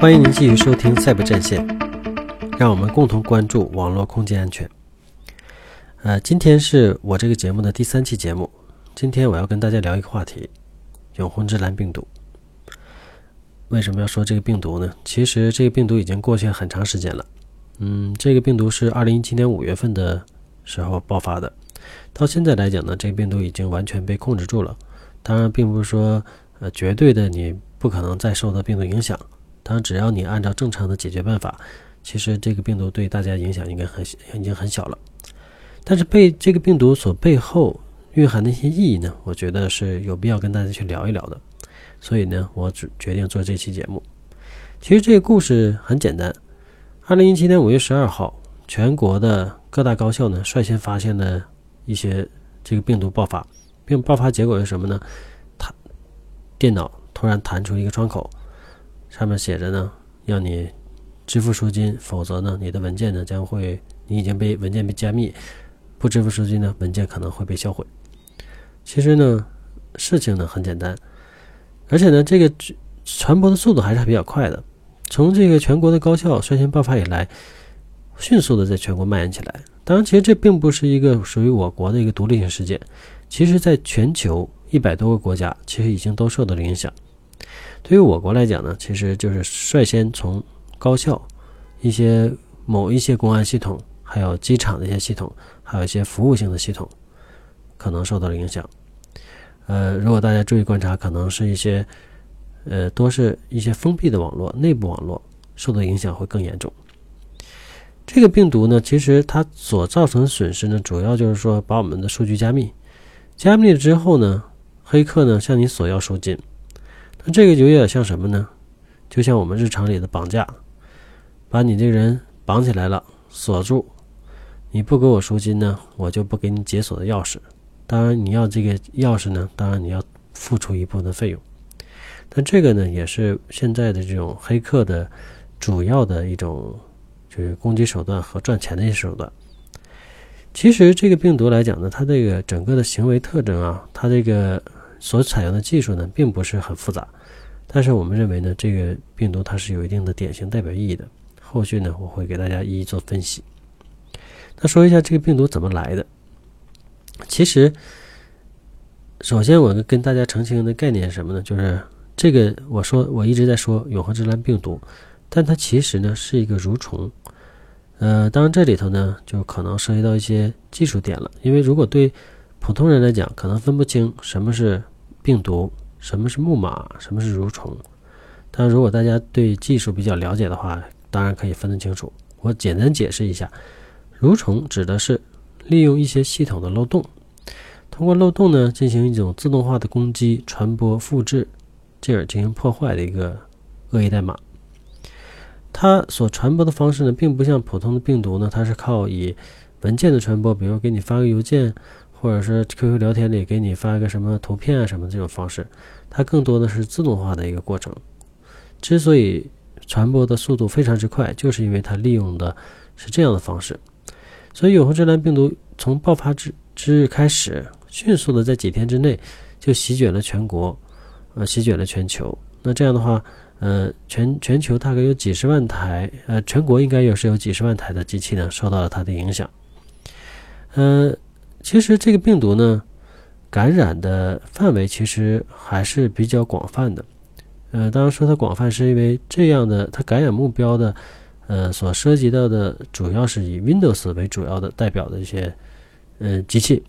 欢迎您继续收听赛博战线，让我们共同关注网络空间安全。呃，今天是我这个节目的第三期节目。今天我要跟大家聊一个话题：永恒之蓝病毒。为什么要说这个病毒呢？其实这个病毒已经过去很长时间了。嗯，这个病毒是二零一七年五月份的时候爆发的，到现在来讲呢，这个病毒已经完全被控制住了。当然，并不是说呃绝对的你不可能再受到病毒影响。当然，只要你按照正常的解决办法，其实这个病毒对大家影响应该很已经很小了。但是被这个病毒所背后蕴含的一些意义呢，我觉得是有必要跟大家去聊一聊的。所以呢，我只决定做这期节目。其实这个故事很简单。二零一七年五月十二号，全国的各大高校呢率先发现了一些这个病毒爆发，并爆发结果是什么呢？弹电脑突然弹出一个窗口。上面写着呢，要你支付赎金，否则呢，你的文件呢将会，你已经被文件被加密，不支付赎金呢，文件可能会被销毁。其实呢，事情呢很简单，而且呢，这个传播的速度还是比较快的。从这个全国的高校率先爆发以来，迅速的在全国蔓延起来。当然，其实这并不是一个属于我国的一个独立性事件，其实在全球一百多个国家，其实已经都受到了影响。对于我国来讲呢，其实就是率先从高校、一些某一些公安系统，还有机场的一些系统，还有一些服务性的系统，可能受到了影响。呃，如果大家注意观察，可能是一些呃，多是一些封闭的网络、内部网络受到影响会更严重。这个病毒呢，其实它所造成的损失呢，主要就是说把我们的数据加密，加密了之后呢，黑客呢向你索要赎金。这个就有点像什么呢？就像我们日常里的绑架，把你这个人绑起来了，锁住，你不给我赎金呢，我就不给你解锁的钥匙。当然，你要这个钥匙呢，当然你要付出一部分的费用。但这个呢，也是现在的这种黑客的主要的一种就是攻击手段和赚钱的一些手段。其实这个病毒来讲呢，它这个整个的行为特征啊，它这个。所采用的技术呢，并不是很复杂，但是我们认为呢，这个病毒它是有一定的典型代表意义的。后续呢，我会给大家一一做分析。那说一下这个病毒怎么来的？其实，首先我跟大家澄清的概念是什么呢？就是这个，我说我一直在说永恒之蓝病毒，但它其实呢是一个蠕虫。呃，当然这里头呢，就可能涉及到一些技术点了，因为如果对普通人来讲，可能分不清什么是。病毒什么是木马？什么是蠕虫？但如果大家对技术比较了解的话，当然可以分得清楚。我简单解释一下，蠕虫指的是利用一些系统的漏洞，通过漏洞呢进行一种自动化的攻击、传播、复制，进而进行破坏的一个恶意代码。它所传播的方式呢，并不像普通的病毒呢，它是靠以文件的传播，比如给你发个邮件。或者是 QQ 聊天里给你发一个什么图片啊什么这种方式，它更多的是自动化的一个过程。之所以传播的速度非常之快，就是因为它利用的是这样的方式。所以永恒之蓝病毒从爆发之之日开始，迅速的在几天之内就席卷了全国，呃，席卷了全球。那这样的话，呃，全全球大概有几十万台，呃，全国应该也是有几十万台的机器呢，受到了它的影响，呃。其实这个病毒呢，感染的范围其实还是比较广泛的。呃，当然说它广泛，是因为这样的它感染目标的，呃，所涉及到的主要是以 Windows 为主要的代表的一些，呃，机器，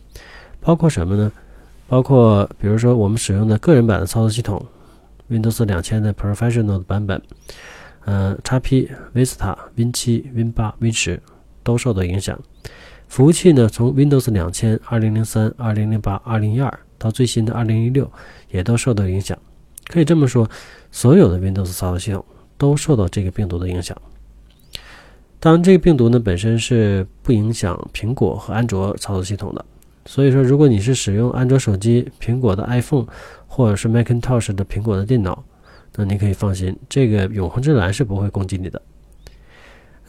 包括什么呢？包括比如说我们使用的个人版的操作系统，Windows 两千的 Professional 的版本，呃，XP、Vista、Win 七、Win 八、Win 十都受到影响。服务器呢，从 Windows 两千、二零零三、二零零八、二零一二到最新的二零一六，也都受到影响。可以这么说，所有的 Windows 操作系统都受到这个病毒的影响。当然，这个病毒呢本身是不影响苹果和安卓操作系统的。所以说，如果你是使用安卓手机、苹果的 iPhone 或者是 Macintosh 的苹果的电脑，那你可以放心，这个永恒之蓝是不会攻击你的。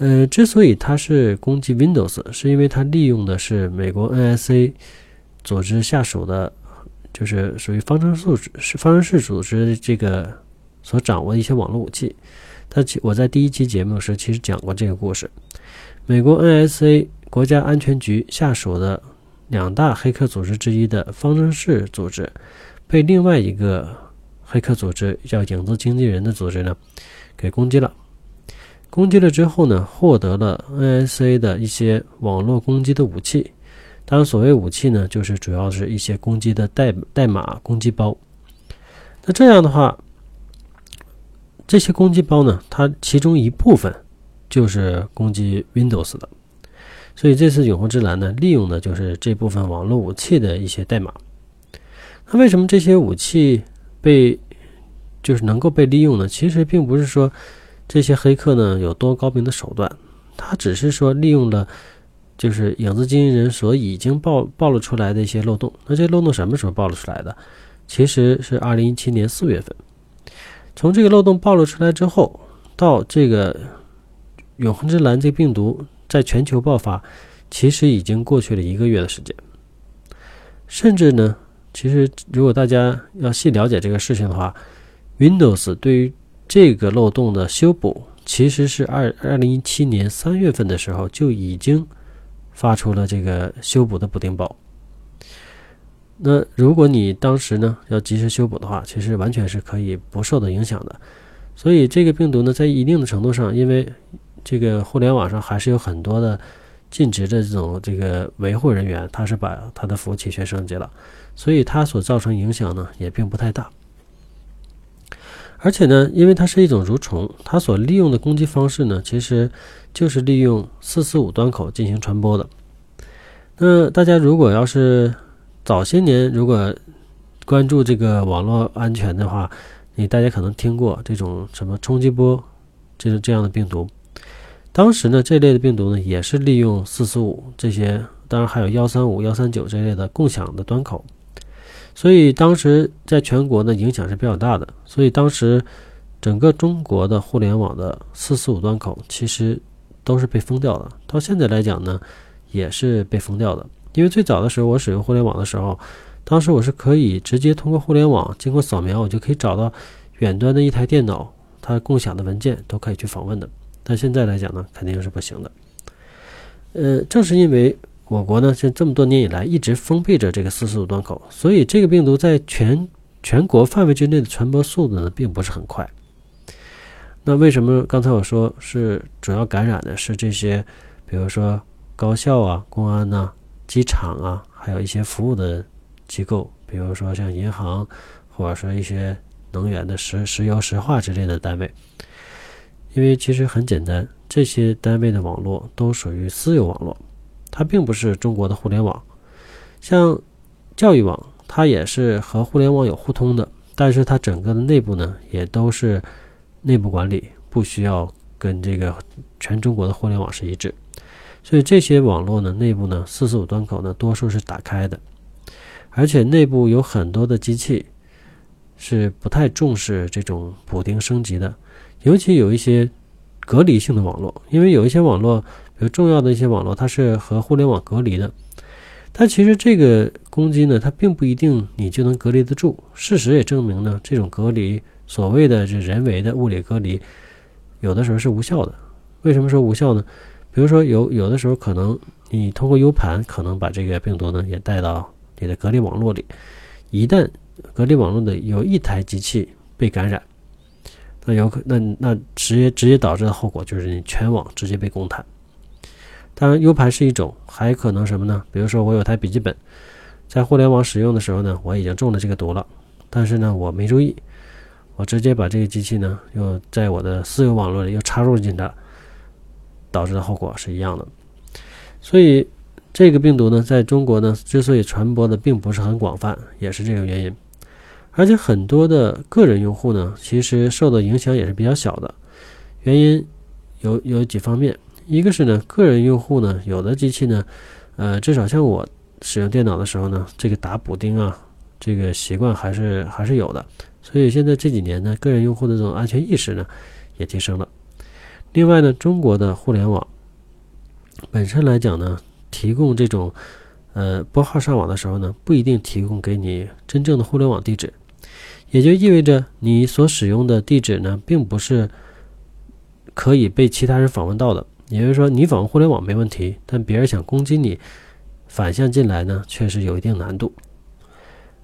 呃，之所以它是攻击 Windows，是因为它利用的是美国 NSA 组织下属的，就是属于方程式是方程式组织这个所掌握的一些网络武器。它其我在第一期节目时其实讲过这个故事。美国 NSA 国家安全局下属的两大黑客组织之一的方程式组织，被另外一个黑客组织叫影子经纪人的组织呢给攻击了。攻击了之后呢，获得了 NSA 的一些网络攻击的武器。当然，所谓武器呢，就是主要是一些攻击的代代码攻击包。那这样的话，这些攻击包呢，它其中一部分就是攻击 Windows 的。所以这次永恒之蓝呢，利用的就是这部分网络武器的一些代码。那为什么这些武器被就是能够被利用呢？其实并不是说这些黑客呢有多高明的手段，他只是说利用了。就是影子经纪人所已经暴暴露出来的一些漏洞。那这漏洞什么时候暴露出来的？其实是二零一七年四月份。从这个漏洞暴露出来之后，到这个永恒之蓝这病毒在全球爆发，其实已经过去了一个月的时间。甚至呢，其实如果大家要细了解这个事情的话，Windows 对于这个漏洞的修补，其实是二二零一七年三月份的时候就已经。发出了这个修补的补丁包。那如果你当时呢要及时修补的话，其实完全是可以不受到影响的。所以这个病毒呢，在一定的程度上，因为这个互联网上还是有很多的尽职的这种这个维护人员，他是把他的服务器全升级了，所以它所造成影响呢也并不太大。而且呢，因为它是一种蠕虫，它所利用的攻击方式呢，其实就是利用四四五端口进行传播的。那大家如果要是早些年如果关注这个网络安全的话，你大家可能听过这种什么冲击波，这种这样的病毒。当时呢，这类的病毒呢，也是利用四四五这些，当然还有幺三五、幺三九这类的共享的端口。所以当时在全国呢影响是比较大的，所以当时整个中国的互联网的四四五端口其实都是被封掉的。到现在来讲呢，也是被封掉的。因为最早的时候我使用互联网的时候，当时我是可以直接通过互联网经过扫描，我就可以找到远端的一台电脑它共享的文件都可以去访问的。但现在来讲呢，肯定是不行的。呃，正是因为。我国呢，像这么多年以来一直封闭着这个四四五端口，所以这个病毒在全全国范围之内的传播速度呢，并不是很快。那为什么刚才我说是主要感染的是这些，比如说高校啊、公安呐、机场啊，还有一些服务的机构，比如说像银行，或者说一些能源的石石油石化之类的单位。因为其实很简单，这些单位的网络都属于私有网络。它并不是中国的互联网，像教育网，它也是和互联网有互通的，但是它整个的内部呢，也都是内部管理，不需要跟这个全中国的互联网是一致。所以这些网络呢，内部呢，四四五端口呢，多数是打开的，而且内部有很多的机器是不太重视这种补丁升级的，尤其有一些隔离性的网络，因为有一些网络。有重要的一些网络，它是和互联网隔离的。但其实这个攻击呢，它并不一定你就能隔离得住。事实也证明呢，这种隔离，所谓的这人为的物理隔离，有的时候是无效的。为什么说无效呢？比如说有有的时候可能你通过 U 盘，可能把这个病毒呢也带到你的隔离网络里。一旦隔离网络的有一台机器被感染，那有可那那直接直接导致的后果就是你全网直接被攻瘫。当然，U 盘是一种，还可能什么呢？比如说，我有台笔记本，在互联网使用的时候呢，我已经中了这个毒了，但是呢，我没注意，我直接把这个机器呢，又在我的私有网络里又插入进它，导致的后果是一样的。所以，这个病毒呢，在中国呢，之所以传播的并不是很广泛，也是这个原因。而且，很多的个人用户呢，其实受的影响也是比较小的。原因有有几方面。一个是呢，个人用户呢，有的机器呢，呃，至少像我使用电脑的时候呢，这个打补丁啊，这个习惯还是还是有的。所以现在这几年呢，个人用户的这种安全意识呢，也提升了。另外呢，中国的互联网本身来讲呢，提供这种呃拨号上网的时候呢，不一定提供给你真正的互联网地址，也就意味着你所使用的地址呢，并不是。可以被其他人访问到的。也就是说，你访问互联网没问题，但别人想攻击你，反向进来呢，确实有一定难度。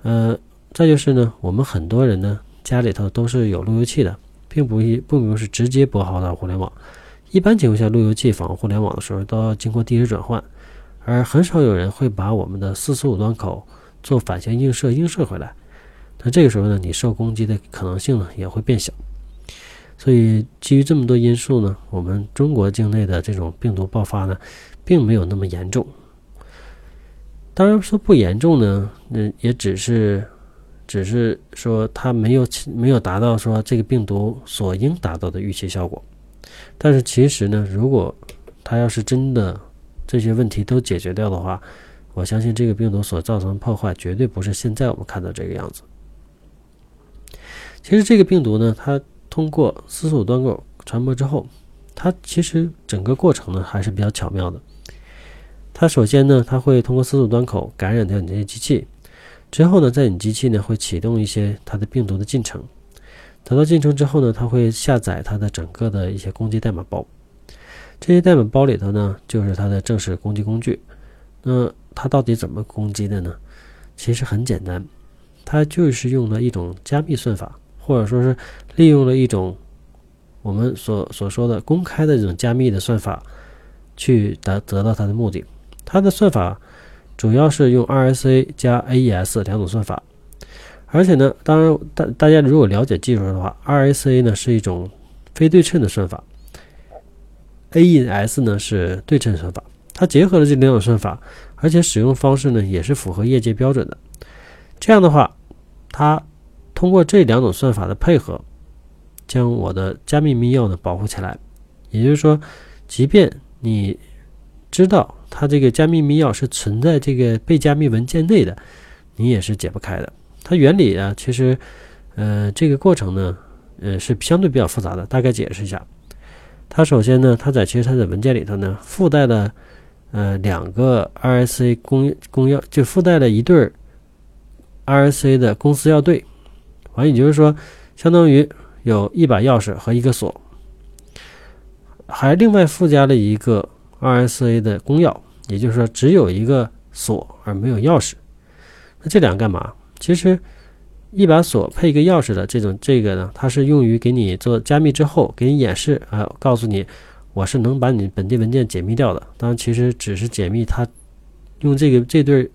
呃，再就是呢，我们很多人呢，家里头都是有路由器的，并不一并不是直接拨号到互联网。一般情况下，路由器访问互联网的时候都要经过地址转换，而很少有人会把我们的四四五端口做反向映射映射回来。那这个时候呢，你受攻击的可能性呢也会变小。所以基于这么多因素呢，我们中国境内的这种病毒爆发呢，并没有那么严重。当然说不严重呢，那也只是，只是说它没有没有达到说这个病毒所应达到的预期效果。但是其实呢，如果它要是真的这些问题都解决掉的话，我相信这个病毒所造成的破坏绝对不是现在我们看到这个样子。其实这个病毒呢，它通过四十五端口传播之后，它其实整个过程呢还是比较巧妙的。它首先呢，它会通过四十五端口感染掉你这些机器，之后呢，在你机器呢会启动一些它的病毒的进程。得到进程之后呢，它会下载它的整个的一些攻击代码包。这些代码包里头呢，就是它的正式攻击工具。那它到底怎么攻击的呢？其实很简单，它就是用了一种加密算法，或者说是利用了一种我们所所说的公开的这种加密的算法，去达得到它的目的。它的算法主要是用 RSA 加 AES 两种算法。而且呢，当然大大家如果了解技术的话，RSA 呢是一种非对称的算法，AES 呢是对称算法。它结合了这两种算法，而且使用方式呢也是符合业界标准的。这样的话，它通过这两种算法的配合，将我的加密密钥呢保护起来。也就是说，即便你知道它这个加密密钥是存在这个被加密文件内的，你也是解不开的。它原理啊，其实，呃，这个过程呢，呃，是相对比较复杂的。大概解释一下，它首先呢，它在其实它的文件里头呢，附带了呃两个 RSA 公公钥，就附带了一对 RSA 的公司钥对，完，也就是说，相当于有一把钥匙和一个锁，还另外附加了一个 RSA 的公钥，也就是说，只有一个锁而没有钥匙。那这两个干嘛？其实，一把锁配一个钥匙的这种这个呢，它是用于给你做加密之后，给你演示啊，告诉你我是能把你本地文件解密掉的。当然，其实只是解密它用这个这对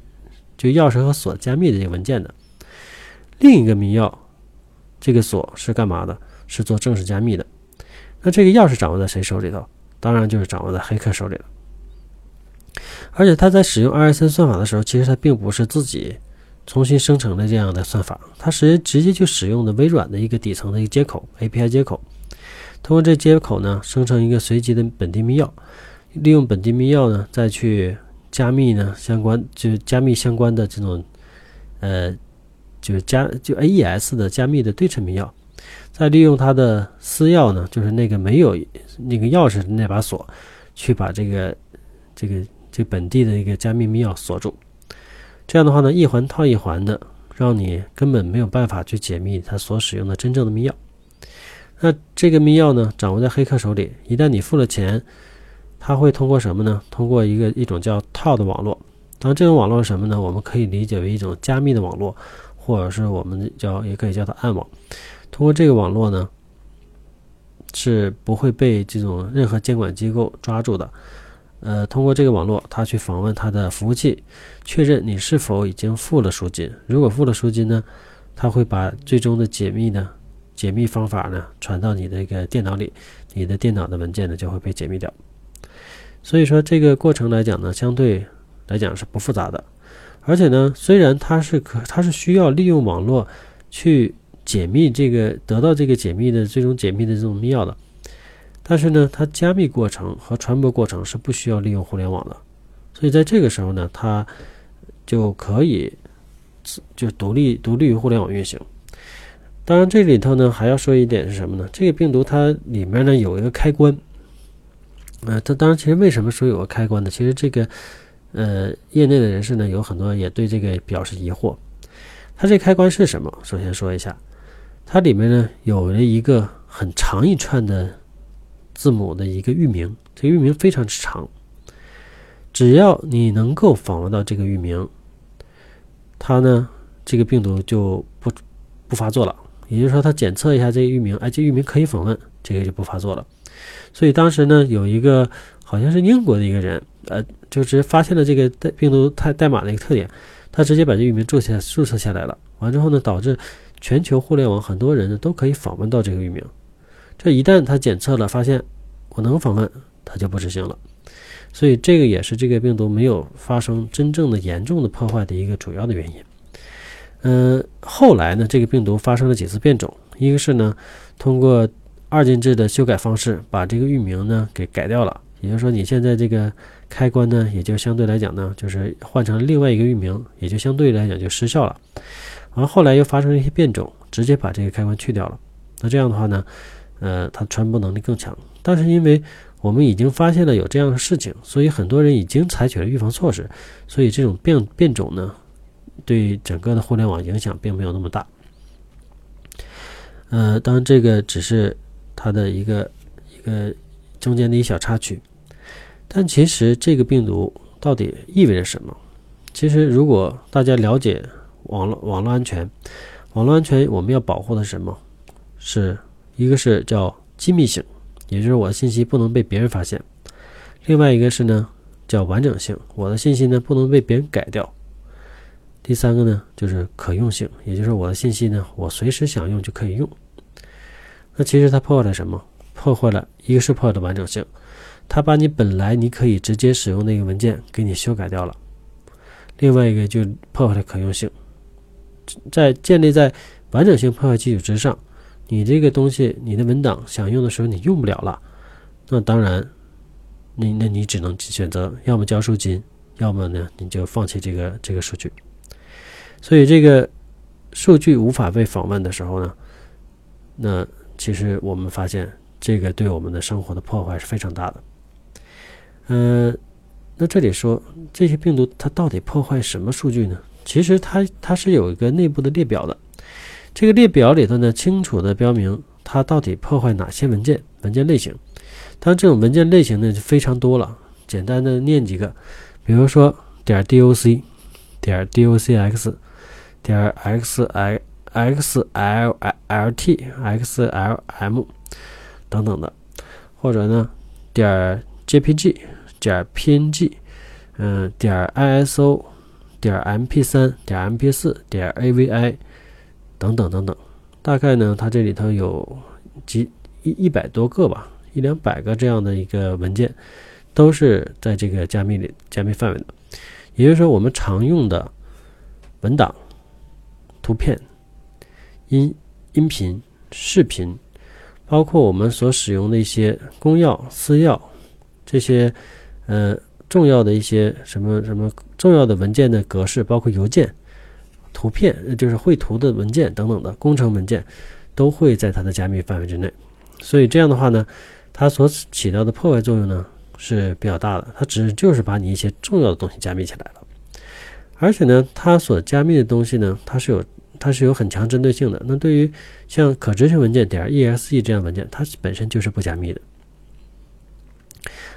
就钥匙和锁加密的这个文件的。另一个密钥，这个锁是干嘛的？是做正式加密的。那这个钥匙掌握在谁手里头？当然就是掌握在黑客手里了。而且他在使用 RSA 算法的时候，其实他并不是自己。重新生成的这样的算法，它是直接就使用的微软的一个底层的一个接口 API 接口，通过这接口呢生成一个随机的本地密钥，利用本地密钥呢再去加密呢相关就加密相关的这种呃就是加就 AES 的加密的对称密钥，再利用它的私钥呢就是那个没有那个钥匙的那把锁，去把这个这个这本地的一个加密密钥锁住。这样的话呢，一环套一环的，让你根本没有办法去解密它所使用的真正的密钥。那这个密钥呢，掌握在黑客手里，一旦你付了钱，他会通过什么呢？通过一个一种叫套的网络。当然，这种网络是什么呢？我们可以理解为一种加密的网络，或者是我们叫也可以叫它暗网。通过这个网络呢，是不会被这种任何监管机构抓住的。呃，通过这个网络，他去访问他的服务器，确认你是否已经付了赎金。如果付了赎金呢，他会把最终的解密呢，解密方法呢传到你的一个电脑里，你的电脑的文件呢就会被解密掉。所以说这个过程来讲呢，相对来讲是不复杂的，而且呢，虽然它是可，它是需要利用网络去解密这个，得到这个解密的最终解密的这种密钥的。但是呢，它加密过程和传播过程是不需要利用互联网的，所以在这个时候呢，它就可以就独立独立于互联网运行。当然，这里头呢还要说一点是什么呢？这个病毒它里面呢有一个开关，呃，它当然其实为什么说有个开关呢？其实这个呃业内的人士呢有很多也对这个表示疑惑。它这开关是什么？首先说一下，它里面呢有了一个很长一串的。字母的一个域名，这个域名非常之长。只要你能够访问到这个域名，它呢，这个病毒就不不发作了。也就是说，它检测一下这个域名，哎，这域名可以访问，这个就不发作了。所以当时呢，有一个好像是英国的一个人，呃，就直接发现了这个代病毒代代码的一个特点，他直接把这域名注册注册下来了。完之后呢，导致全球互联网很多人呢都可以访问到这个域名。这一旦他检测了，发现我能访问，他就不执行了。所以这个也是这个病毒没有发生真正的严重的破坏的一个主要的原因。嗯，后来呢，这个病毒发生了几次变种，一个是呢，通过二进制的修改方式把这个域名呢给改掉了，也就是说你现在这个开关呢，也就相对来讲呢，就是换成另外一个域名，也就相对来讲就失效了。完后来又发生了一些变种，直接把这个开关去掉了。那这样的话呢，呃，它传播能力更强，但是因为我们已经发现了有这样的事情，所以很多人已经采取了预防措施，所以这种变变种呢，对整个的互联网影响并没有那么大。呃，当然这个只是它的一个一个中间的一小插曲，但其实这个病毒到底意味着什么？其实如果大家了解网络网络安全，网络安全我们要保护的什么？是一个是叫机密性。也就是我的信息不能被别人发现，另外一个是呢叫完整性，我的信息呢不能被别人改掉。第三个呢就是可用性，也就是我的信息呢我随时想用就可以用。那其实它破坏了什么？破坏了一个是破坏了完整性，它把你本来你可以直接使用那个文件给你修改掉了。另外一个就破坏了可用性，在建立在完整性破坏基础之上。你这个东西，你的文档想用的时候你用不了了，那当然，你那你只能选择要么交赎金，要么呢你就放弃这个这个数据。所以这个数据无法被访问的时候呢，那其实我们发现这个对我们的生活的破坏是非常大的。嗯，那这里说这些病毒它到底破坏什么数据呢？其实它它是有一个内部的列表的。这个列表里头呢，清楚的标明它到底破坏哪些文件、文件类型。当然，这种文件类型呢就非常多了。简单的念几个，比如说点 doc、点 docx、点 xl xllt、xlm 等等的，或者呢点 jpg、点 png、嗯点 iso、点 mp3、点 mp4、点 avi。等等等等，大概呢，它这里头有几一一百多个吧，一两百个这样的一个文件，都是在这个加密里加密范围的。也就是说，我们常用的文档、图片、音音频、视频，包括我们所使用的一些公钥、私钥这些呃重要的一些什么什么重要的文件的格式，包括邮件。图片就是绘图的文件等等的工程文件，都会在它的加密范围之内。所以这样的话呢，它所起到的破坏作用呢是比较大的。它只是就是把你一些重要的东西加密起来了，而且呢，它所加密的东西呢，它是有它是有很强针对性的。那对于像可执行文件点 exe 这样文件，它本身就是不加密的。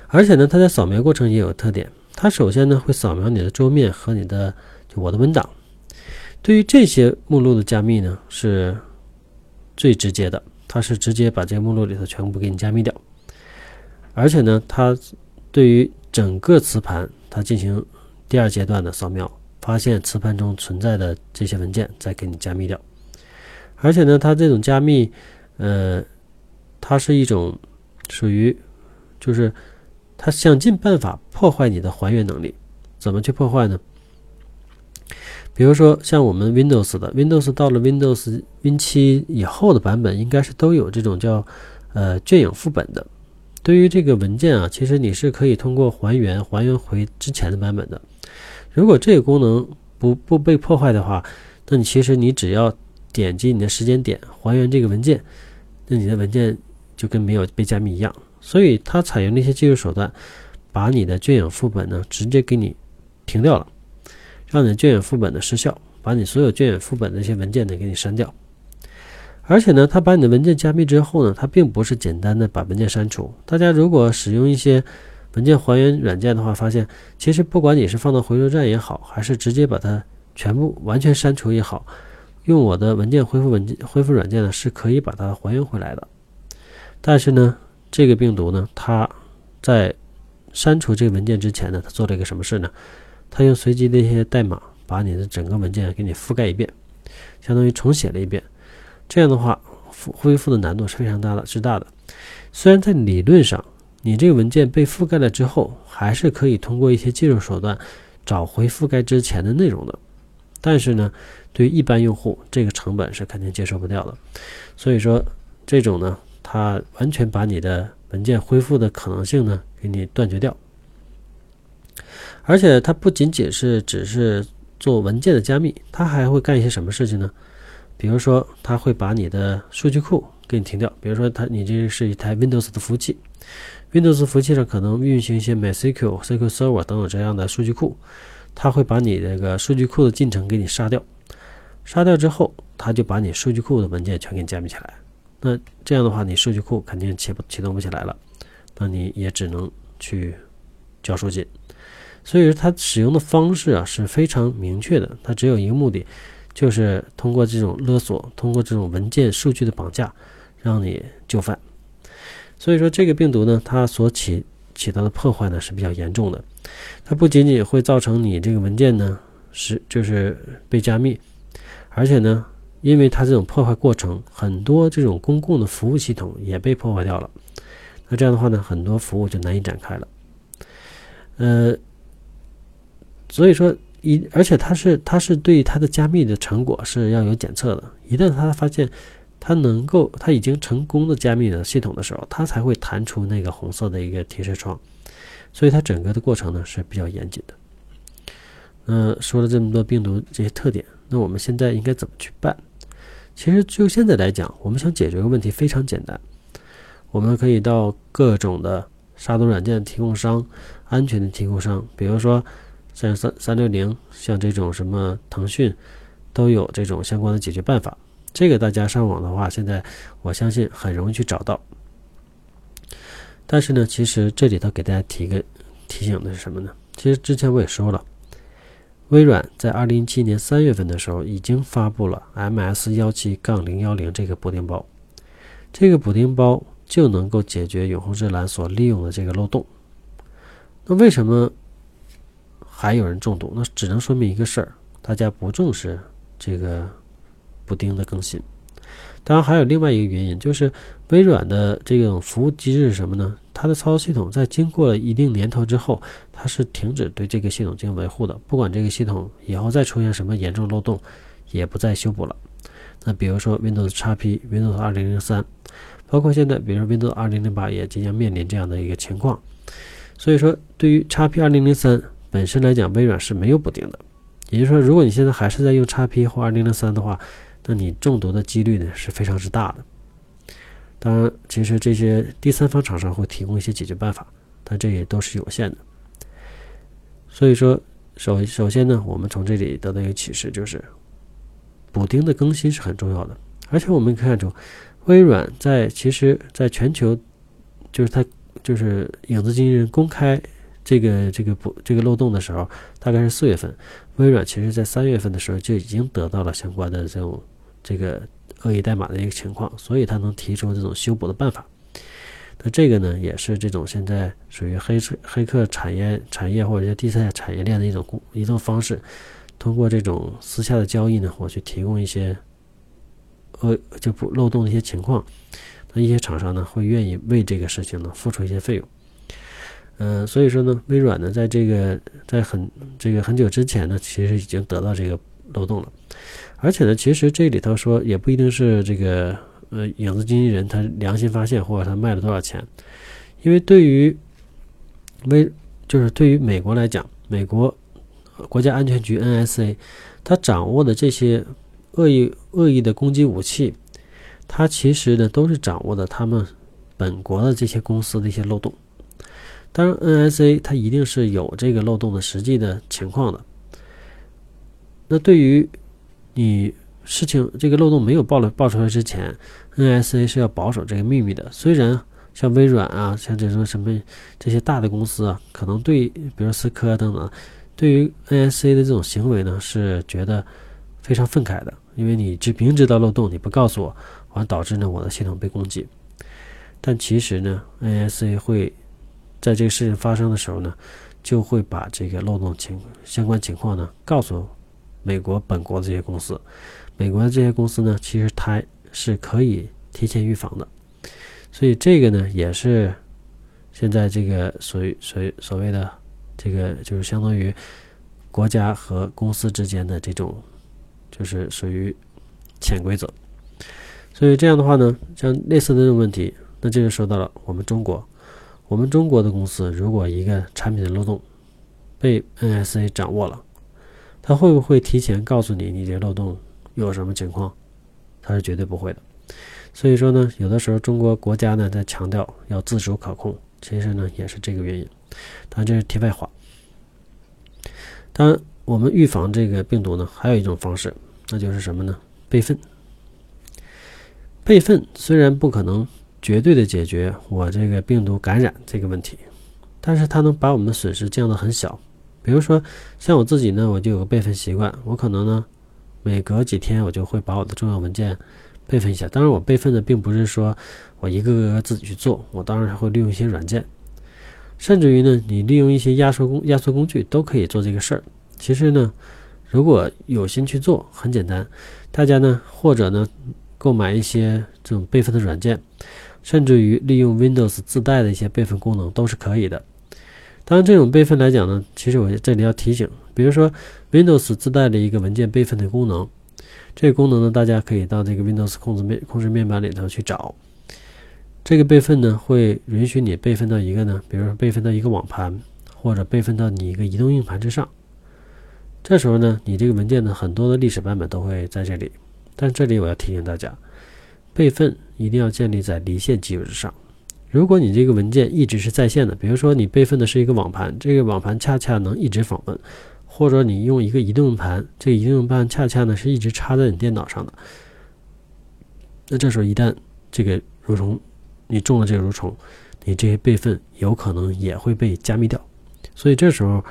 而且呢，它在扫描过程也有特点。它首先呢会扫描你的桌面和你的就我的文档。对于这些目录的加密呢，是最直接的，它是直接把这个目录里头全部给你加密掉，而且呢，它对于整个磁盘，它进行第二阶段的扫描，发现磁盘中存在的这些文件，再给你加密掉，而且呢，它这种加密，呃，它是一种属于，就是它想尽办法破坏你的还原能力，怎么去破坏呢？比如说，像我们 Windows 的 Windows 到了 Windows Win 七以后的版本，应该是都有这种叫呃卷影副本的。对于这个文件啊，其实你是可以通过还原还原回之前的版本的。如果这个功能不不被破坏的话，那你其实你只要点击你的时间点还原这个文件，那你的文件就跟没有被加密一样。所以它采用那些技术手段，把你的卷影副本呢直接给你停掉了。让你卷影副本的失效，把你所有卷影副本的一些文件呢给你删掉，而且呢，它把你的文件加密之后呢，它并不是简单的把文件删除。大家如果使用一些文件还原软件的话，发现其实不管你是放到回收站也好，还是直接把它全部完全删除也好，用我的文件恢复文件恢复软件呢，是可以把它还原回来的。但是呢，这个病毒呢，它在删除这个文件之前呢，它做了一个什么事呢？它用随机的一些代码把你的整个文件给你覆盖一遍，相当于重写了一遍。这样的话，复恢复的难度是非常大的，之大的。虽然在理论上，你这个文件被覆盖了之后，还是可以通过一些技术手段找回覆盖之前的内容的，但是呢，对于一般用户，这个成本是肯定接受不掉的。所以说，这种呢，它完全把你的文件恢复的可能性呢，给你断绝掉。而且，它不仅仅是只是做文件的加密，它还会干一些什么事情呢？比如说，它会把你的数据库给你停掉。比如说，它你这是一台 Windows 的服务器，Windows 服务器上可能运行一些 MySQL、SQL Server 等等这样的数据库，它会把你这个数据库的进程给你杀掉。杀掉之后，它就把你数据库的文件全给你加密起来。那这样的话，你数据库肯定启不启动不起来了，那你也只能去交赎金。所以说，它使用的方式啊是非常明确的，它只有一个目的。就是通过这种勒索，通过这种文件数据的绑架，让你就范。所以说，这个病毒呢，它所起起到的破坏呢是比较严重的。它不仅仅会造成你这个文件呢是就是被加密，而且呢，因为它这种破坏过程，很多这种公共的服务系统也被破坏掉了。那这样的话呢，很多服务就难以展开了。呃，所以说。一，而且它是它是对它的加密的成果是要有检测的。一旦它发现它能够，它已经成功的加密了系统的时候，它才会弹出那个红色的一个提示窗。所以它整个的过程呢是比较严谨的。嗯，说了这么多病毒这些特点，那我们现在应该怎么去办？其实就现在来讲，我们想解决个问题非常简单，我们可以到各种的杀毒软件提供商、安全的提供商，比如说。像三三六零，像这种什么腾讯，都有这种相关的解决办法。这个大家上网的话，现在我相信很容易去找到。但是呢，其实这里头给大家提个提醒的是什么呢？其实之前我也说了，微软在二零一七年三月份的时候已经发布了 MS 幺七杠零幺零这个补丁包，这个补丁包就能够解决永恒之蓝所利用的这个漏洞。那为什么？还有人中毒，那只能说明一个事儿：大家不重视这个补丁的更新。当然，还有另外一个原因，就是微软的这种服务机制是什么呢？它的操作系统在经过了一定年头之后，它是停止对这个系统进行维护的。不管这个系统以后再出现什么严重漏洞，也不再修补了。那比如说 Windows XP、Windows 2003，包括现在，比如说 Windows 2008也即将面临这样的一个情况。所以说，对于 XP 2003。本身来讲，微软是没有补丁的，也就是说，如果你现在还是在用 XP 或2003的话，那你中毒的几率呢是非常之大的。当然，其实这些第三方厂商会提供一些解决办法，但这也都是有限的。所以说，首首先呢，我们从这里得到一个启示，就是补丁的更新是很重要的。而且我们可以看出，微软在其实在全球，就是它就是影子经纪人公开。这个这个补这个漏洞的时候，大概是四月份。微软其实在三月份的时候就已经得到了相关的这种这个恶意代码的一个情况，所以它能提出这种修补的办法。那这个呢，也是这种现在属于黑黑客产业产业或者叫第三产业链的一种一种方式，通过这种私下的交易呢，我去提供一些呃就不漏洞的一些情况，那一些厂商呢会愿意为这个事情呢付出一些费用。嗯，所以说呢，微软呢，在这个在很这个很久之前呢，其实已经得到这个漏洞了，而且呢，其实这里头说也不一定是这个呃影子经纪人他良心发现或者他卖了多少钱，因为对于微就是对于美国来讲，美国国家安全局 NSA，他掌握的这些恶意恶意的攻击武器，它其实呢都是掌握的他们本国的这些公司的一些漏洞。当然，NSA 它一定是有这个漏洞的实际的情况的。那对于你事情这个漏洞没有爆了爆出来之前，NSA 是要保守这个秘密的。虽然像微软啊，像这种什么这些大的公司啊，可能对，比如思科等等，对于 NSA 的这种行为呢，是觉得非常愤慨的，因为你知明知道漏洞，你不告诉我，完导致呢我的系统被攻击。但其实呢，NSA 会在这个事情发生的时候呢，就会把这个漏洞情相关情况呢告诉美国本国这些公司。美国的这些公司呢，其实它是可以提前预防的。所以这个呢，也是现在这个所所所谓的这个，就是相当于国家和公司之间的这种，就是属于潜规则。所以这样的话呢，像类似的这种问题，那这就说到了我们中国，我们中国的公司，如果一个产品的漏洞被 NSA 掌握了，他会不会提前告诉你你这漏洞有什么情况？他是绝对不会的。所以说呢，有的时候中国国家呢在强调要自主可控，其实呢也是这个原因。当然这是题外话。当然，我们预防这个病毒呢，还有一种方式，那就是什么呢？备份。备份虽然不可能绝对的解决我这个病毒感染这个问题，但是它能把我们的损失降到很小。比如说，像我自己呢，我就有个备份习惯，我可能呢每隔几天我就会把我的重要文件。备份一下，当然我备份的并不是说我一个个自己去做，我当然还会利用一些软件，甚至于呢，你利用一些压缩工压缩工具都可以做这个事儿。其实呢，如果有心去做，很简单，大家呢或者呢购买一些这种备份的软件，甚至于利用 Windows 自带的一些备份功能都是可以的。当然，这种备份来讲呢，其实我这里要提醒，比如说 Windows 自带的一个文件备份的功能。这个功能呢，大家可以到这个 Windows 控制面控制面板里头去找。这个备份呢，会允许你备份到一个呢，比如说备份到一个网盘，或者备份到你一个移动硬盘之上。这时候呢，你这个文件的很多的历史版本都会在这里。但这里我要提醒大家，备份一定要建立在离线基础之上。如果你这个文件一直是在线的，比如说你备份的是一个网盘，这个网盘恰恰能一直访问。或者你用一个移动盘，这个移动盘恰恰呢是一直插在你电脑上的。那这时候一旦这个蠕虫你中了这个蠕虫，你这些备份有可能也会被加密掉。所以这时候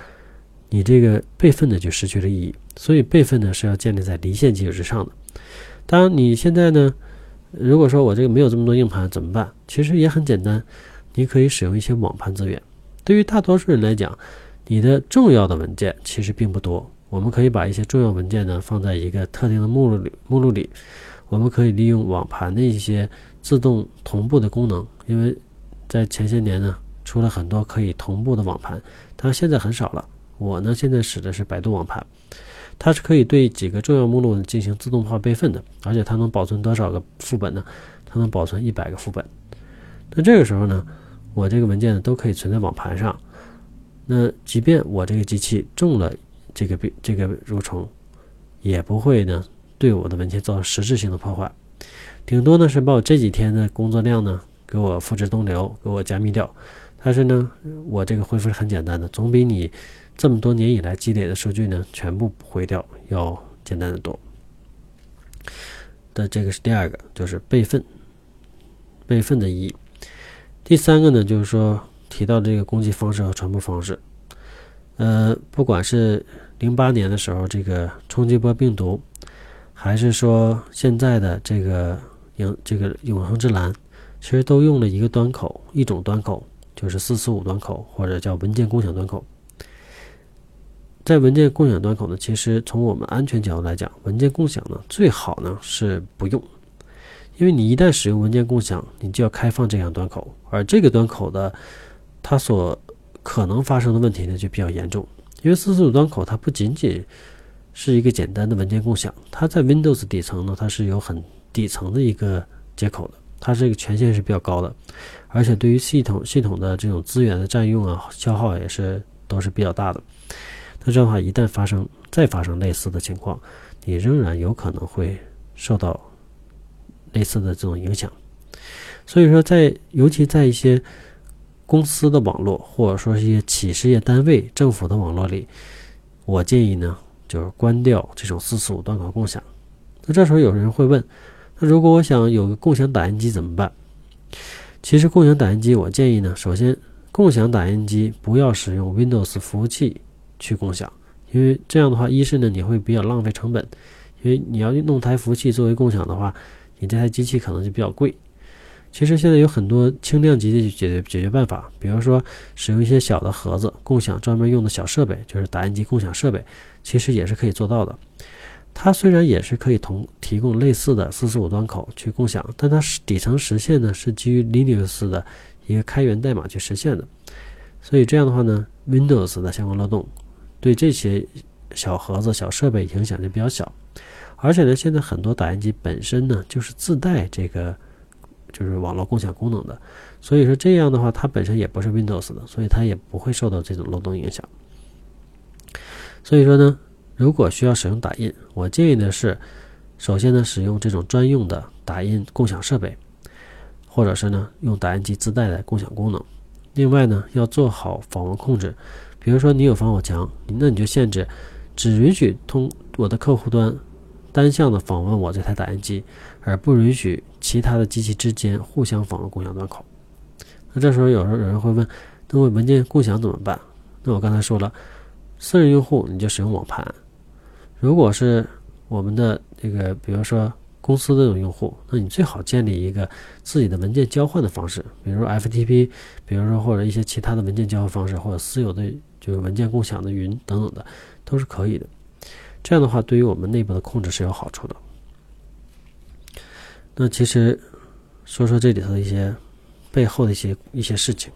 你这个备份呢就失去了意义。所以备份呢是要建立在离线基础之上的。当然你现在呢，如果说我这个没有这么多硬盘怎么办？其实也很简单，你可以使用一些网盘资源。对于大多数人来讲。你的重要的文件其实并不多，我们可以把一些重要文件呢放在一个特定的目录里。目录里，我们可以利用网盘的一些自动同步的功能，因为在前些年呢出了很多可以同步的网盘，但现在很少了。我呢现在使的是百度网盘，它是可以对几个重要目录进行自动化备份的，而且它能保存多少个副本呢？它能保存一百个副本。那这个时候呢，我这个文件呢都可以存在网盘上。那即便我这个机器中了这个病这个蠕虫，也不会呢对我的文件造成实质性的破坏，顶多呢是把我这几天的工作量呢给我付之东流，给我加密掉。但是呢，我这个恢复是很简单的，总比你这么多年以来积累的数据呢全部毁掉要简单的多。的这个是第二个，就是备份，备份的意义。第三个呢，就是说。提到这个攻击方式和传播方式，呃，不管是零八年的时候这个冲击波病毒，还是说现在的这个永这个永恒之蓝，其实都用了一个端口，一种端口就是四四五端口，或者叫文件共享端口。在文件共享端口呢，其实从我们安全角度来讲，文件共享呢最好呢是不用，因为你一旦使用文件共享，你就要开放这样端口，而这个端口的。它所可能发生的问题呢，就比较严重，因为四四五端口它不仅仅是一个简单的文件共享，它在 Windows 底层呢，它是有很底层的一个接口的，它这个权限是比较高的，而且对于系统系统的这种资源的占用啊、消耗也是都是比较大的。那这样的话，一旦发生再发生类似的情况，你仍然有可能会受到类似的这种影响。所以说，在尤其在一些公司的网络，或者说一些企事业单位、政府的网络里，我建议呢，就是关掉这种四四五端口共享。那这时候有人会问，那如果我想有个共享打印机怎么办？其实共享打印机，我建议呢，首先共享打印机不要使用 Windows 服务器去共享，因为这样的话，一是呢你会比较浪费成本，因为你要弄台服务器作为共享的话，你这台机器可能就比较贵。其实现在有很多轻量级的解决解决办法，比如说使用一些小的盒子共享专门用的小设备，就是打印机共享设备，其实也是可以做到的。它虽然也是可以同提供类似的四四五端口去共享，但它底层实现呢是基于 Linux 的一个开源代码去实现的。所以这样的话呢，Windows 的相关漏洞对这些小盒子、小设备影响就比较小。而且呢，现在很多打印机本身呢就是自带这个。就是网络共享功能的，所以说这样的话，它本身也不是 Windows 的，所以它也不会受到这种漏洞影响。所以说呢，如果需要使用打印，我建议的是，首先呢，使用这种专用的打印共享设备，或者是呢，用打印机自带的共享功能。另外呢，要做好访问控制，比如说你有防火墙，那你就限制，只允许通我的客户端。单向的访问我这台打印机，而不允许其他的机器之间互相访问共享端口。那这时候有时候有人会问，那我文件共享怎么办？那我刚才说了，私人用户你就使用网盘。如果是我们的这个，比如说公司这种用户，那你最好建立一个自己的文件交换的方式，比如说 FTP，比如说或者一些其他的文件交换方式，或者私有的就是文件共享的云等等的，都是可以的。这样的话，对于我们内部的控制是有好处的。那其实说说这里头的一些背后的一些一些事情。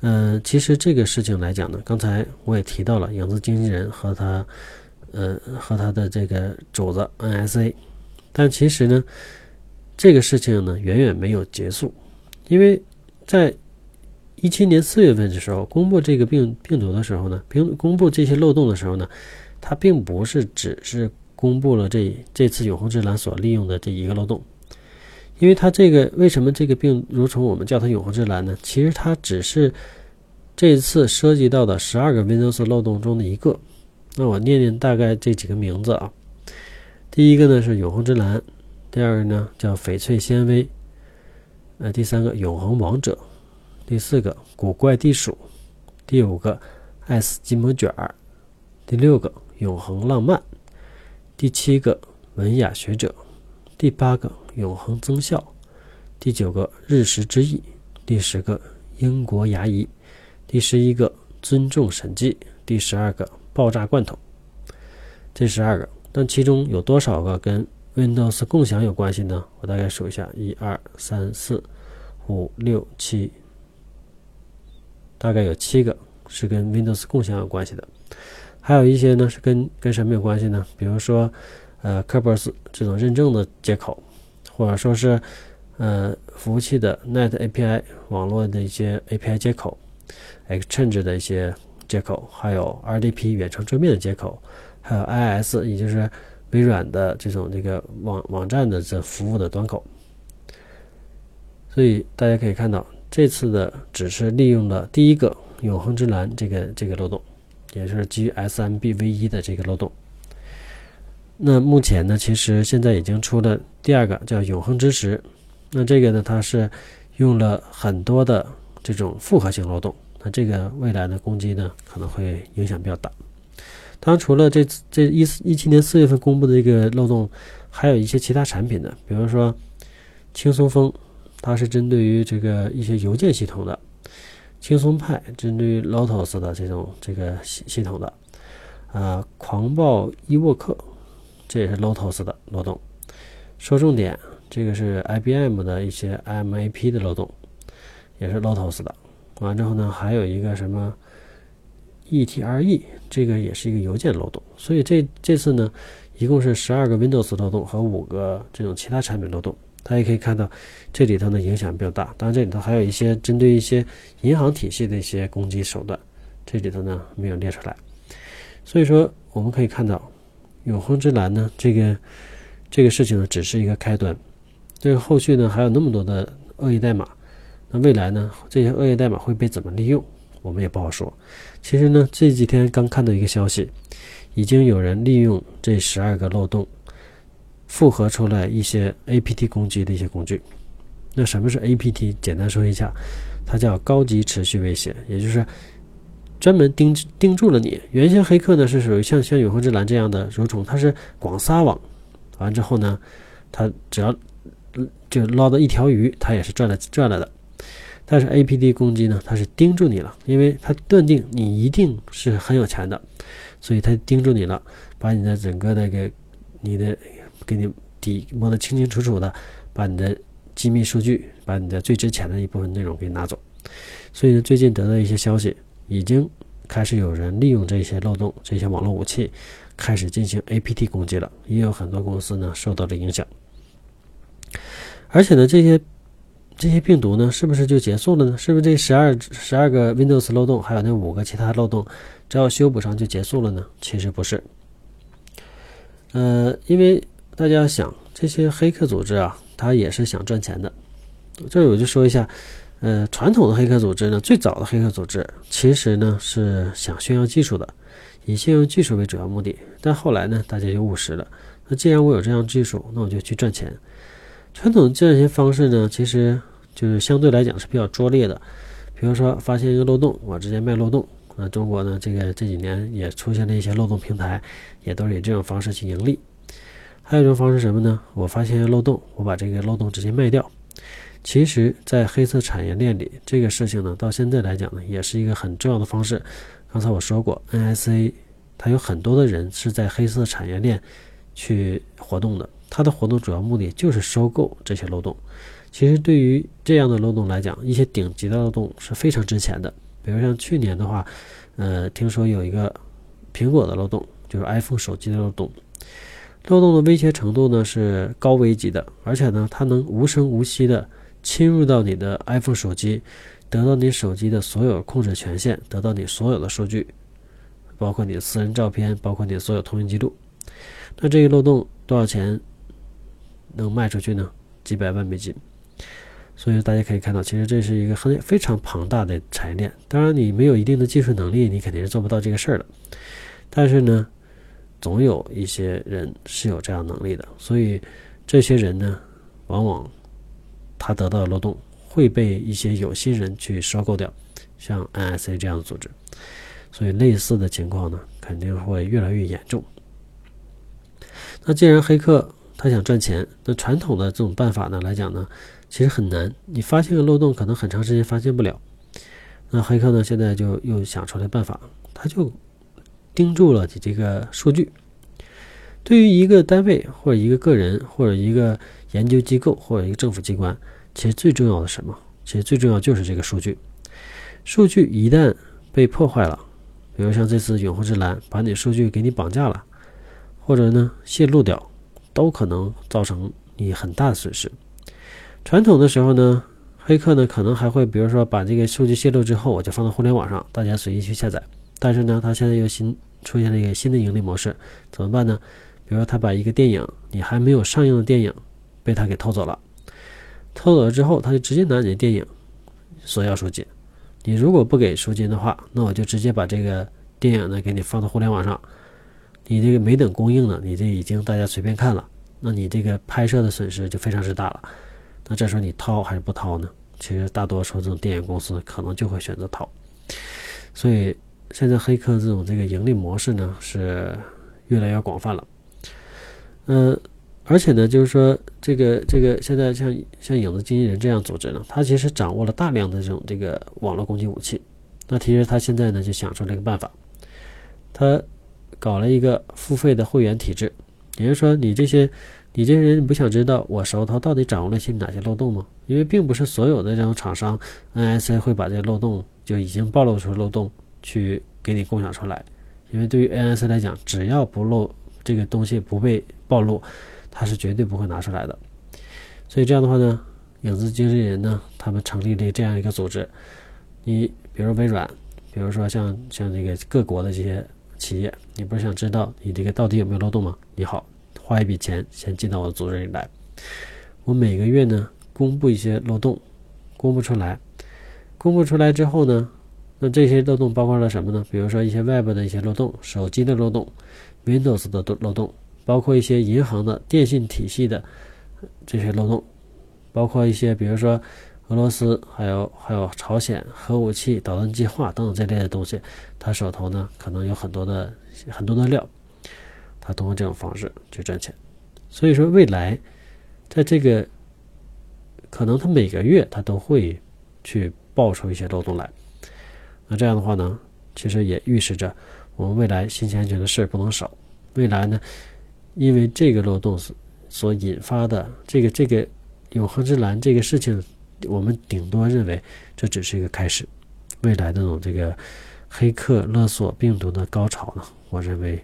嗯，其实这个事情来讲呢，刚才我也提到了影子经纪人和他，呃，和他的这个主子 NSA，但其实呢，这个事情呢远远没有结束，因为在一七年四月份的时候公布这个病病毒的时候呢，并公布这些漏洞的时候呢。它并不是只是公布了这这次永恒之蓝所利用的这一个漏洞，因为它这个为什么这个病如从我们叫它永恒之蓝呢？其实它只是这次涉及到的十二个 Windows 漏洞中的一个。那我念念大概这几个名字啊，第一个呢是永恒之蓝，第二个呢叫翡翠纤维，呃，第三个永恒王者，第四个古怪地鼠，第五个爱斯基摩卷儿，第六个。永恒浪漫，第七个文雅学者，第八个永恒增效，第九个日食之翼，第十个英国牙医，第十一个尊重审计，第十二个爆炸罐头。这十二个，但其中有多少个跟 Windows 共享有关系呢？我大概数一下：一二三四五六七，大概有七个是跟 Windows 共享有关系的。还有一些呢是跟跟什么有关系呢？比如说，呃 k e r b e r s 这种认证的接口，或者说是呃服务器的 Net API 网络的一些 API 接口，Exchange 的一些接口，还有 RDP 远程桌面的接口，还有 IS 也就是微软的这种这个网网站的这服务的端口。所以大家可以看到，这次的只是利用了第一个永恒之蓝这个这个漏洞。也就是基于 SMB-V1 的这个漏洞。那目前呢，其实现在已经出了第二个叫永恒之石。那这个呢，它是用了很多的这种复合性漏洞。那这个未来的攻击呢，可能会影响比较大。当然，除了这这一一七年四月份公布的这个漏洞，还有一些其他产品的，比如说轻松风，它是针对于这个一些邮件系统的。轻松派针对于 Lotus 的这种这个系系统的，啊，狂暴伊沃克，这也是 Lotus 的漏洞。说重点，这个是 IBM 的一些 MAP 的漏洞，也是 Lotus 的。完之后呢，还有一个什么 ETRE，这个也是一个邮件漏洞。所以这这次呢，一共是十二个 Windows 漏洞和五个这种其他产品漏洞。大家可以看到，这里头呢影响比较大。当然，这里头还有一些针对一些银行体系的一些攻击手段，这里头呢没有列出来。所以说，我们可以看到，永恒之蓝呢，这个这个事情呢只是一个开端。这个后续呢还有那么多的恶意代码，那未来呢这些恶意代码会被怎么利用，我们也不好说。其实呢这几天刚看到一个消息，已经有人利用这十二个漏洞。复合出来一些 APT 攻击的一些工具。那什么是 APT？简单说一下，它叫高级持续威胁，也就是专门盯盯住了你。原先黑客呢是属于像像永恒之蓝这样的蠕虫，它是广撒网，完之后呢，它只要就捞到一条鱼，它也是赚了赚了的。但是 APT 攻击呢，它是盯住你了，因为它断定你一定是很有钱的，所以它盯住你了，把你的整个那个你的给你底摸得清清楚楚的，把你的机密数据，把你的最值钱的一部分内容给拿走。所以呢，最近得到一些消息，已经开始有人利用这些漏洞、这些网络武器，开始进行 APT 攻击了，也有很多公司呢受到了影响。而且呢，这些。这些病毒呢，是不是就结束了呢？是不是这十二十二个 Windows 漏洞，还有那五个其他漏洞，只要修补上就结束了呢？其实不是。呃，因为大家想，这些黑客组织啊，他也是想赚钱的。这里我就说一下，呃，传统的黑客组织呢，最早的黑客组织其实呢是想炫耀技术的，以炫耀技术为主要目的。但后来呢，大家就务实了。那既然我有这样技术，那我就去赚钱。传统这些方式呢，其实就是相对来讲是比较拙劣的。比如说，发现一个漏洞，我直接卖漏洞。那中国呢，这个这几年也出现了一些漏洞平台，也都是以这种方式去盈利。还有一种方式什么呢？我发现漏洞，我把这个漏洞直接卖掉。其实，在黑色产业链里，这个事情呢，到现在来讲呢，也是一个很重要的方式。刚才我说过，NSA 它有很多的人是在黑色产业链去活动的。它的活动主要目的就是收购这些漏洞。其实对于这样的漏洞来讲，一些顶级的漏洞是非常值钱的。比如像去年的话，呃，听说有一个苹果的漏洞，就是 iPhone 手机的漏洞。漏洞的威胁程度呢是高危级的，而且呢，它能无声无息的侵入到你的 iPhone 手机，得到你手机的所有控制权限，得到你所有的数据，包括你的私人照片，包括你的所有通讯记录。那这个漏洞多少钱？能卖出去呢，几百万美金。所以大家可以看到，其实这是一个很非常庞大的产业链。当然，你没有一定的技术能力，你肯定是做不到这个事儿的。但是呢，总有一些人是有这样能力的。所以，这些人呢，往往他得到的漏洞会被一些有心人去收购掉，像 NSA 这样的组织。所以，类似的情况呢，肯定会越来越严重。那既然黑客，他想赚钱，那传统的这种办法呢来讲呢，其实很难。你发现个漏洞，可能很长时间发现不了。那黑客呢，现在就又想出来办法，他就盯住了你这个数据。对于一个单位或者一个个人或者一个研究机构或者一个政府机关，其实最重要的什么？其实最重要就是这个数据。数据一旦被破坏了，比如像这次永恒之蓝把你数据给你绑架了，或者呢泄露掉。都可能造成你很大的损失。传统的时候呢，黑客呢可能还会，比如说把这个数据泄露之后，我就放到互联网上，大家随意去下载。但是呢，他现在又新出现了一个新的盈利模式，怎么办呢？比如说他把一个电影，你还没有上映的电影，被他给偷走了。偷走了之后，他就直接拿你的电影索要赎金。你如果不给赎金的话，那我就直接把这个电影呢给你放到互联网上。你这个没等供应呢，你这已经大家随便看了，那你这个拍摄的损失就非常之大了。那这时候你掏还是不掏呢？其实大多数这种电影公司可能就会选择掏。所以现在黑客这种这个盈利模式呢是越来越广泛了。嗯，而且呢，就是说这个这个现在像像影子经纪人这样组织呢，他其实掌握了大量的这种这个网络攻击武器。那其实他现在呢就想出了一个办法，他。搞了一个付费的会员体制，也就是说，你这些，你这些人，你不想知道我手头到底掌握了些哪些漏洞吗？因为并不是所有的这种厂商，NSA 会把这个漏洞就已经暴露出漏洞去给你共享出来。因为对于 ANS 来讲，只要不漏这个东西不被暴露，它是绝对不会拿出来的。所以这样的话呢，影子经纪人呢，他们成立了这样一个组织。你比如微软，比如说像像这个各国的这些。企业，你不是想知道你这个到底有没有漏洞吗？你好，花一笔钱先进到我的组织里来。我每个月呢公布一些漏洞，公布出来，公布出来之后呢，那这些漏洞包括了什么呢？比如说一些外部的一些漏洞，手机的漏洞，Windows 的漏洞，包括一些银行的电信体系的这些漏洞，包括一些比如说俄罗斯还有还有朝鲜核武器导弹计划等等这类的东西，他手头呢可能有很多的很多的料，他通过这种方式去赚钱。所以说未来在这个可能他每个月他都会去爆出一些漏洞来，那这样的话呢，其实也预示着我们未来信息安全的事不能少。未来呢，因为这个漏洞所所引发的这个这个永恒之蓝这个事情，我们顶多认为这只是一个开始。未来那种这个黑客勒索病毒的高潮呢，我认为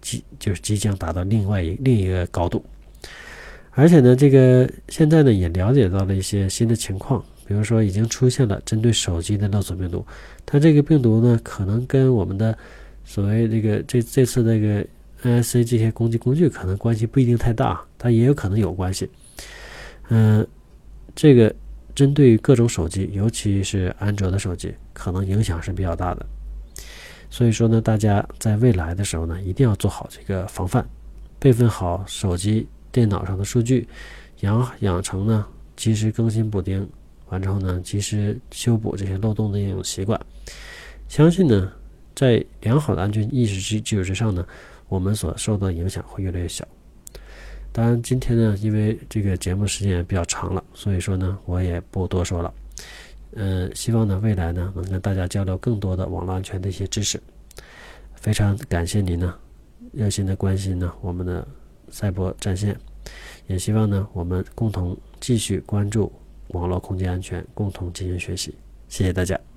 即就是即将达到另外一另一个高度。而且呢，这个现在呢也了解到了一些新的情况，比如说已经出现了针对手机的勒索病毒，它这个病毒呢可能跟我们的所谓这个这这次这个。NSA 这些攻击工具可能关系不一定太大，它也有可能有关系。嗯，这个针对各种手机，尤其是安卓的手机，可能影响是比较大的。所以说呢，大家在未来的时候呢，一定要做好这个防范，备份好手机、电脑上的数据，养养成呢及时更新补丁，完之后呢及时修补这些漏洞的这种习惯。相信呢，在良好的安全意识基基础之上呢。我们所受到的影响会越来越小。当然，今天呢，因为这个节目时间也比较长了，所以说呢，我也不多说了。嗯，希望呢，未来呢，能跟大家交流更多的网络安全的一些知识。非常感谢您呢，热心的关心呢，我们的赛博战线。也希望呢，我们共同继续关注网络空间安全，共同进行学习。谢谢大家。